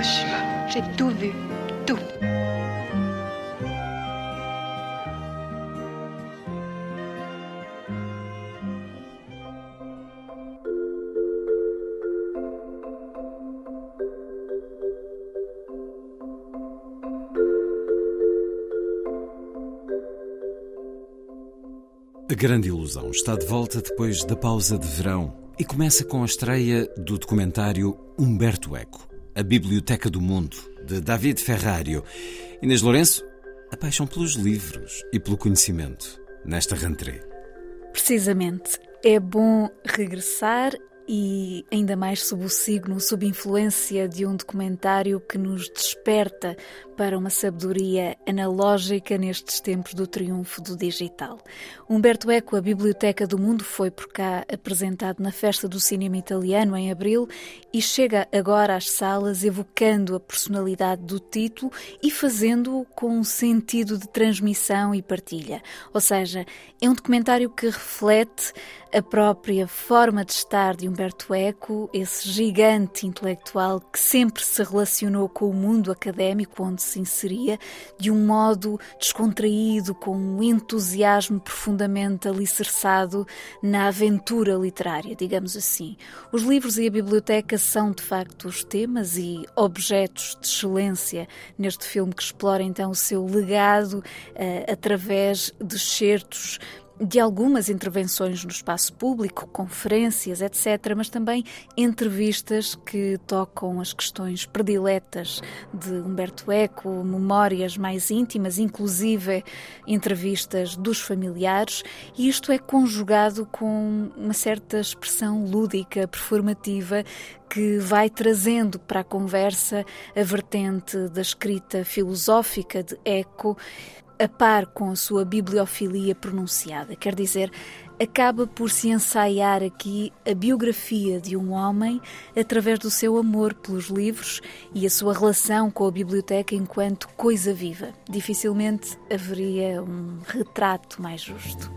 Hiroshima. J'ai tout vu. Tout. A Grande Ilusão está de volta depois da pausa de verão e começa com a estreia do documentário Humberto Eco, A Biblioteca do Mundo, de David Ferrario. Inês Lourenço, a paixão pelos livros e pelo conhecimento nesta rentrée. Precisamente. É bom regressar e ainda mais sob o signo, sob influência de um documentário que nos desperta para uma sabedoria analógica nestes tempos do triunfo do digital. Humberto Eco, a Biblioteca do Mundo, foi por cá apresentado na Festa do Cinema Italiano em abril e chega agora às salas evocando a personalidade do título e fazendo-o com um sentido de transmissão e partilha. Ou seja, é um documentário que reflete a própria forma de estar de Humberto Eco, esse gigante intelectual que sempre se relacionou com o mundo académico onde se inseria, de um modo descontraído, com um entusiasmo profundamente alicerçado na aventura literária, digamos assim. Os livros e a biblioteca são, de facto, os temas e objetos de excelência neste filme que explora então o seu legado uh, através de certos de algumas intervenções no espaço público, conferências, etc., mas também entrevistas que tocam as questões prediletas de Humberto Eco, memórias mais íntimas, inclusive entrevistas dos familiares, e isto é conjugado com uma certa expressão lúdica, performativa, que vai trazendo para a conversa a vertente da escrita filosófica de Eco a par com a sua bibliofilia pronunciada. Quer dizer, acaba por se ensaiar aqui a biografia de um homem através do seu amor pelos livros e a sua relação com a biblioteca enquanto coisa viva. Dificilmente haveria um retrato mais justo.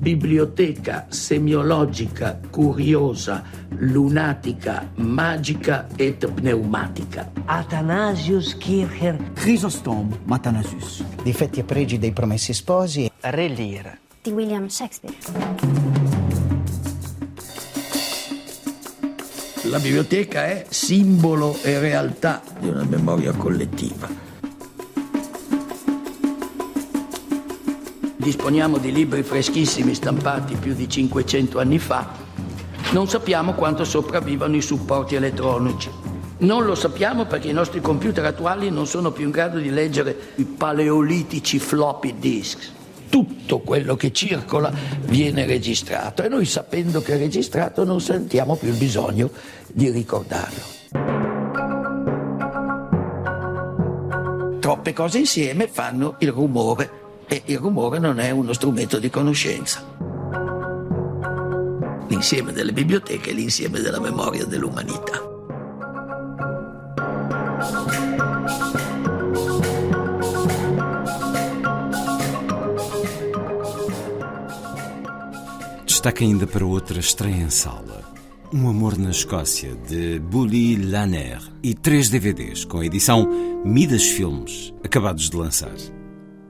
biblioteca semiologica, curiosa, lunatica, magica et pneumatica. Athanasius Kircher. Chrysostom Matanasius. Difetti e pregi dei promessi sposi. Re Lear. Di William Shakespeare. La biblioteca è simbolo e realtà di una memoria collettiva. Disponiamo di libri freschissimi stampati più di 500 anni fa. Non sappiamo quanto sopravvivano i supporti elettronici. Non lo sappiamo perché i nostri computer attuali non sono più in grado di leggere i paleolitici floppy disks. Tutto quello che circola viene registrato e noi sapendo che è registrato non sentiamo più il bisogno di ricordarlo. Troppe cose insieme fanno il rumore e il rumore non è uno strumento di conoscenza. L'insieme delle biblioteche è l'insieme della memoria dell'umanità. Destaca ainda para outra estreia em sala. Um Amor na Escócia, de Bully Lanner, e três DVDs com a edição Midas Filmes, acabados de lançar.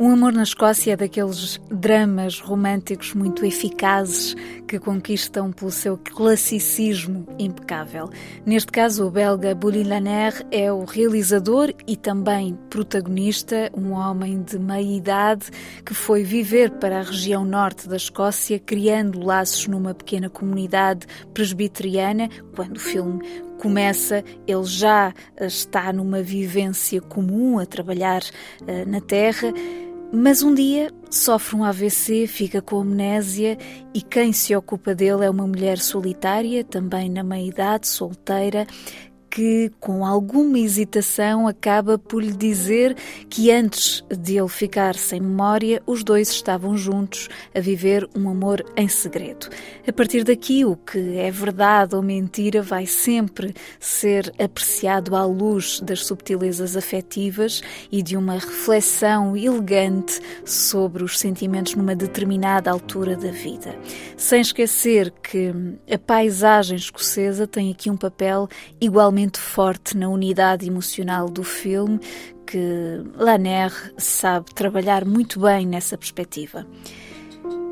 Um Amor na Escócia é daqueles dramas românticos muito eficazes que conquistam pelo seu classicismo impecável. Neste caso, o belga Bully Lanner é o realizador e também protagonista, um homem de meia idade que foi viver para a região norte da Escócia, criando laços numa pequena comunidade presbiteriana, quando o filme começa, ele já está numa vivência comum a trabalhar uh, na terra Mas um dia sofre um AVC, fica com amnésia e quem se ocupa dele é uma mulher solitária, também na meia-idade, solteira, que, com alguma hesitação, acaba por lhe dizer que antes de ele ficar sem memória, os dois estavam juntos a viver um amor em segredo. A partir daqui, o que é verdade ou mentira vai sempre ser apreciado à luz das subtilezas afetivas e de uma reflexão elegante sobre os sentimentos numa determinada altura da vida. Sem esquecer que a paisagem escocesa tem aqui um papel igualmente forte na unidade emocional do filme, que Laner sabe trabalhar muito bem nessa perspectiva.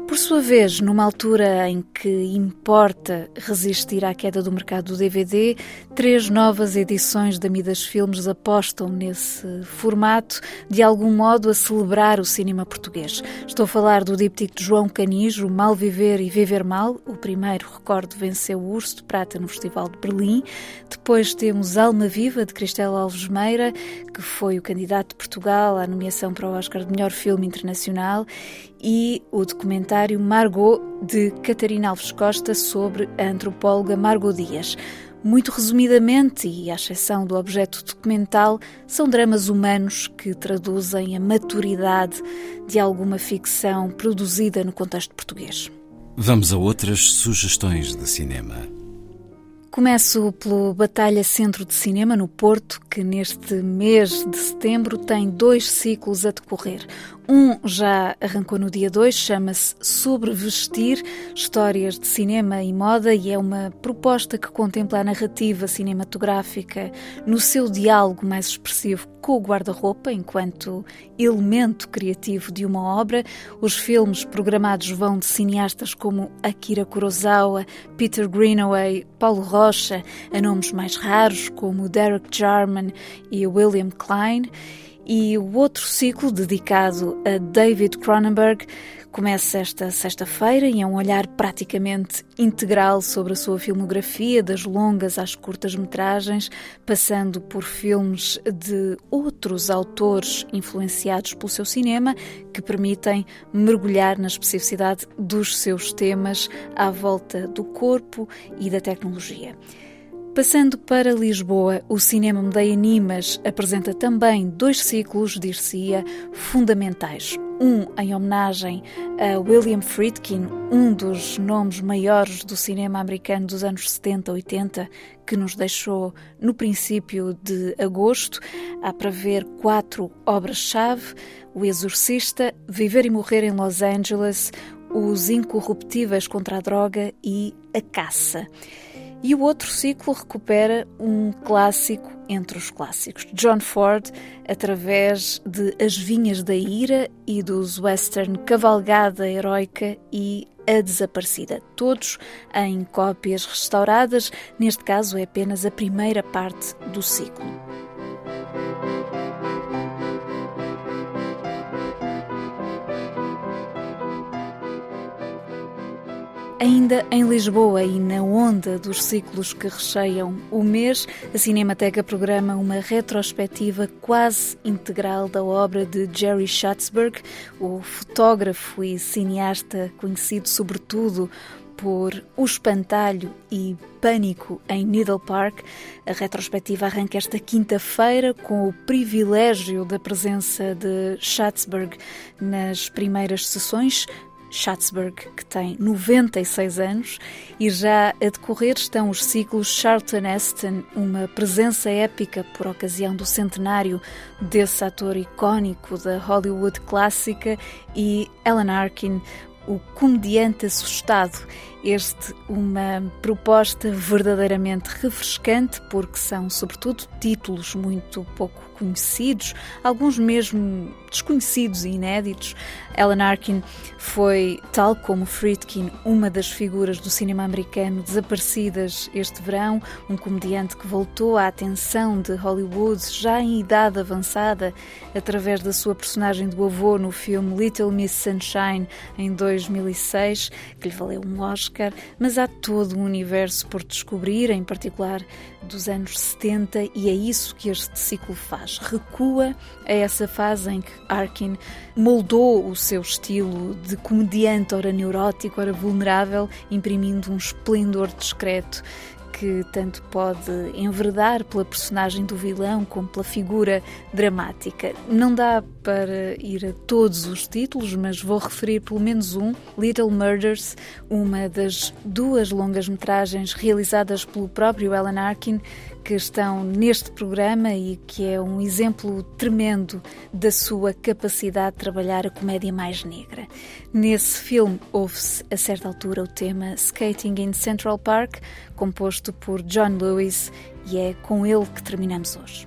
Por sua vez, numa altura em que importa resistir à queda do mercado do DVD, três novas edições da Midas Filmes apostam nesse formato, de algum modo a celebrar o cinema português. Estou a falar do díptico de João Canijo, Mal Viver e Viver Mal. O primeiro, recordo, venceu o Urso de Prata no Festival de Berlim. Depois temos Alma Viva, de Cristela Alves Meira, que foi o candidato de Portugal à nomeação para o Oscar de Melhor Filme Internacional e o documentário Margot de Catarina Alves Costa sobre a antropóloga Margot Dias. Muito resumidamente, e à exceção do objeto documental, são dramas humanos que traduzem a maturidade de alguma ficção produzida no contexto português. Vamos a outras sugestões de cinema. Começo pelo Batalha Centro de Cinema no Porto, que neste mês de setembro tem dois ciclos a decorrer. Um já arrancou no dia 2, chama-se Sobrevestir Histórias de Cinema e Moda e é uma proposta que contempla a narrativa cinematográfica no seu diálogo mais expressivo com o guarda-roupa, enquanto elemento criativo de uma obra. Os filmes programados vão de cineastas como Akira Kurosawa, Peter Greenaway, Paulo Rocha, a nomes mais raros como Derek Jarman e William Klein. E o outro ciclo, dedicado a David Cronenberg, começa esta sexta-feira e é um olhar praticamente integral sobre a sua filmografia, das longas às curtas metragens, passando por filmes de outros autores influenciados pelo seu cinema, que permitem mergulhar na especificidade dos seus temas à volta do corpo e da tecnologia. Passando para Lisboa, o Cinema Medeia Nimas apresenta também dois ciclos, dir-se-ia, fundamentais. Um em homenagem a William Friedkin, um dos nomes maiores do cinema americano dos anos 70, 80, que nos deixou no princípio de agosto. Há para ver quatro obras-chave: O Exorcista, Viver e Morrer em Los Angeles, Os Incorruptíveis contra a Droga e A Caça. E o outro ciclo recupera um clássico entre os clássicos. John Ford, através de As Vinhas da Ira e dos western Cavalgada Heroica e A Desaparecida. Todos em cópias restauradas, neste caso é apenas a primeira parte do ciclo. Ainda em Lisboa e na onda dos ciclos que recheiam o mês, a Cinemateca programa uma retrospectiva quase integral da obra de Jerry Schatzberg, o fotógrafo e cineasta conhecido sobretudo por O Espantalho e Pânico em Needle Park. A retrospectiva arranca esta quinta-feira com o privilégio da presença de Schatzberg nas primeiras sessões, Schatzberg, que tem 96 anos, e já a decorrer estão os ciclos Charlton Heston, uma presença épica por ocasião do centenário desse ator icónico da Hollywood clássica, e Alan Arkin, o comediante assustado. Este uma proposta verdadeiramente refrescante, porque são, sobretudo, títulos muito pouco conhecidos, alguns mesmo desconhecidos e inéditos. Alan Arkin foi, tal como Friedkin, uma das figuras do cinema americano desaparecidas este verão, um comediante que voltou à atenção de Hollywood já em idade avançada, através da sua personagem do avô no filme Little Miss Sunshine em 2006, que lhe valeu um Oscar Mas há todo um universo por descobrir, em particular dos anos 70, e é isso que este ciclo faz. Recua a essa fase em que Arkin moldou o seu estilo de comediante, ora neurótico, ora vulnerável, imprimindo um esplendor discreto que tanto pode enverdar pela personagem do vilão como pela figura dramática. Não dá para ir a todos os títulos, mas vou referir pelo menos um: Little Murders, uma das duas longas-metragens realizadas pelo próprio Alan Arkin, que estão neste programa e que é um exemplo tremendo da sua capacidade de trabalhar a comédia mais negra. Nesse filme ouve-se a certa altura o tema Skating in Central Park, composto por John Lewis, e é com ele que terminamos hoje.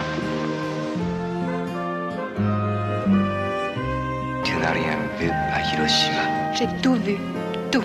J'ai tout vu. Tout.